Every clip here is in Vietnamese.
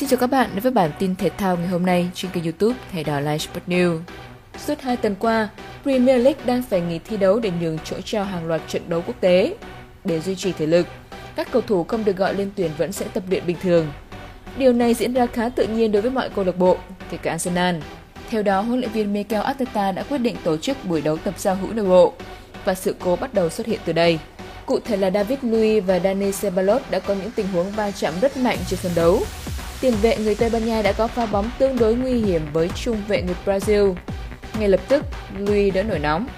Xin chào các bạn đến với bản tin thể thao ngày hôm nay trên kênh youtube Thể đỏ Live Sport News. Suốt 2 tuần qua, Premier League đang phải nghỉ thi đấu để nhường chỗ cho hàng loạt trận đấu quốc tế. Để duy trì thể lực, các cầu thủ không được gọi lên tuyển vẫn sẽ tập luyện bình thường. Điều này diễn ra khá tự nhiên đối với mọi câu lạc bộ, kể cả Arsenal. Theo đó, huấn luyện viên Mikel Arteta đã quyết định tổ chức buổi đấu tập giao hữu nội bộ và sự cố bắt đầu xuất hiện từ đây. Cụ thể là David Luiz và Dani Ceballos đã có những tình huống va chạm rất mạnh trên sân đấu. Tiền vệ người Tây Ban Nha đã có pha bóng tương đối nguy hiểm với trung vệ người Brazil. Ngay lập tức, Luis đã nổi nóng.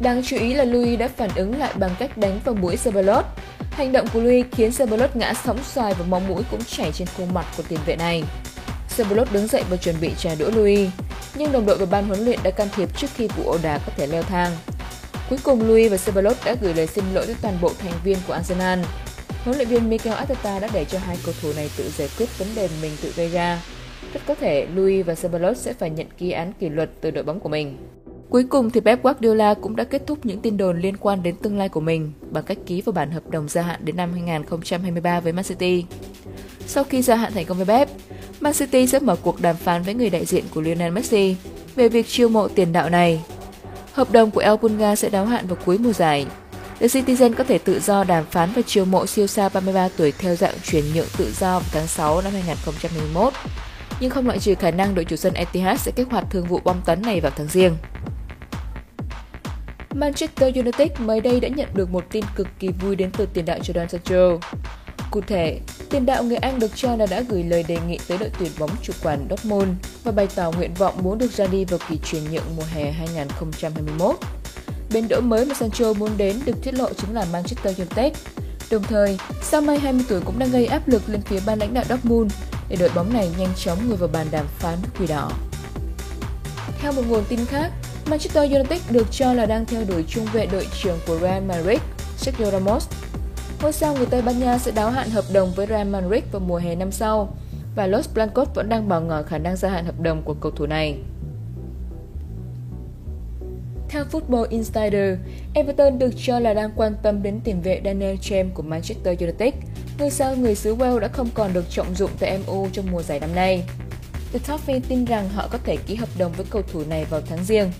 Đáng chú ý là Luis đã phản ứng lại bằng cách đánh vào mũi Ceballos. Hành động của Luis khiến Ceballos ngã sóng xoài và máu mũi cũng chảy trên khuôn mặt của tiền vệ này. Ceballos đứng dậy và chuẩn bị trả đũa Luis, nhưng đồng đội và ban huấn luyện đã can thiệp trước khi vụ ẩu đả có thể leo thang. Cuối cùng, Luis và Ceballos đã gửi lời xin lỗi tới toàn bộ thành viên của Arsenal. Huấn luyện viên Mikel Arteta đã để cho hai cầu thủ này tự giải quyết vấn đề mình tự gây ra. Rất có thể Luis và Ceballos sẽ phải nhận ký án kỷ luật từ đội bóng của mình. Cuối cùng thì Pep Guardiola cũng đã kết thúc những tin đồn liên quan đến tương lai của mình bằng cách ký vào bản hợp đồng gia hạn đến năm 2023 với Man City. Sau khi gia hạn thành công với Pep, Man City sẽ mở cuộc đàm phán với người đại diện của Lionel Messi về việc chiêu mộ tiền đạo này Hợp đồng của El Pulga sẽ đáo hạn vào cuối mùa giải. The Citizen có thể tự do đàm phán và chiêu mộ siêu sao 33 tuổi theo dạng chuyển nhượng tự do vào tháng 6 năm 2021, nhưng không loại trừ khả năng đội chủ sân Etihad sẽ kích hoạt thương vụ bom tấn này vào tháng riêng. Manchester United mới đây đã nhận được một tin cực kỳ vui đến từ tiền đạo Jordan Sancho. Cụ thể, tiền đạo người Anh được cho là đã gửi lời đề nghị tới đội tuyển bóng chủ quản Dortmund và bày tỏ nguyện vọng muốn được ra đi vào kỳ chuyển nhượng mùa hè 2021. Bên đỗ mới mà Sancho muốn đến được tiết lộ chính là Manchester United. Đồng thời, sao mai 20 tuổi cũng đang gây áp lực lên phía ban lãnh đạo Dortmund để đội bóng này nhanh chóng ngồi vào bàn đàm phán Quỷ Đỏ. Theo một nguồn tin khác, Manchester United được cho là đang theo đuổi trung vệ đội trưởng của Real Madrid, Sergio Ramos Ngôi sao người Tây Ban Nha sẽ đáo hạn hợp đồng với Real Madrid vào mùa hè năm sau và Los Blancos vẫn đang bỏ ngỏ khả năng gia hạn hợp đồng của cầu thủ này. Theo Football Insider, Everton được cho là đang quan tâm đến tiền vệ Daniel James của Manchester United. Ngôi sao người xứ Wales đã không còn được trọng dụng tại MU trong mùa giải năm nay. The Toffee tin rằng họ có thể ký hợp đồng với cầu thủ này vào tháng riêng.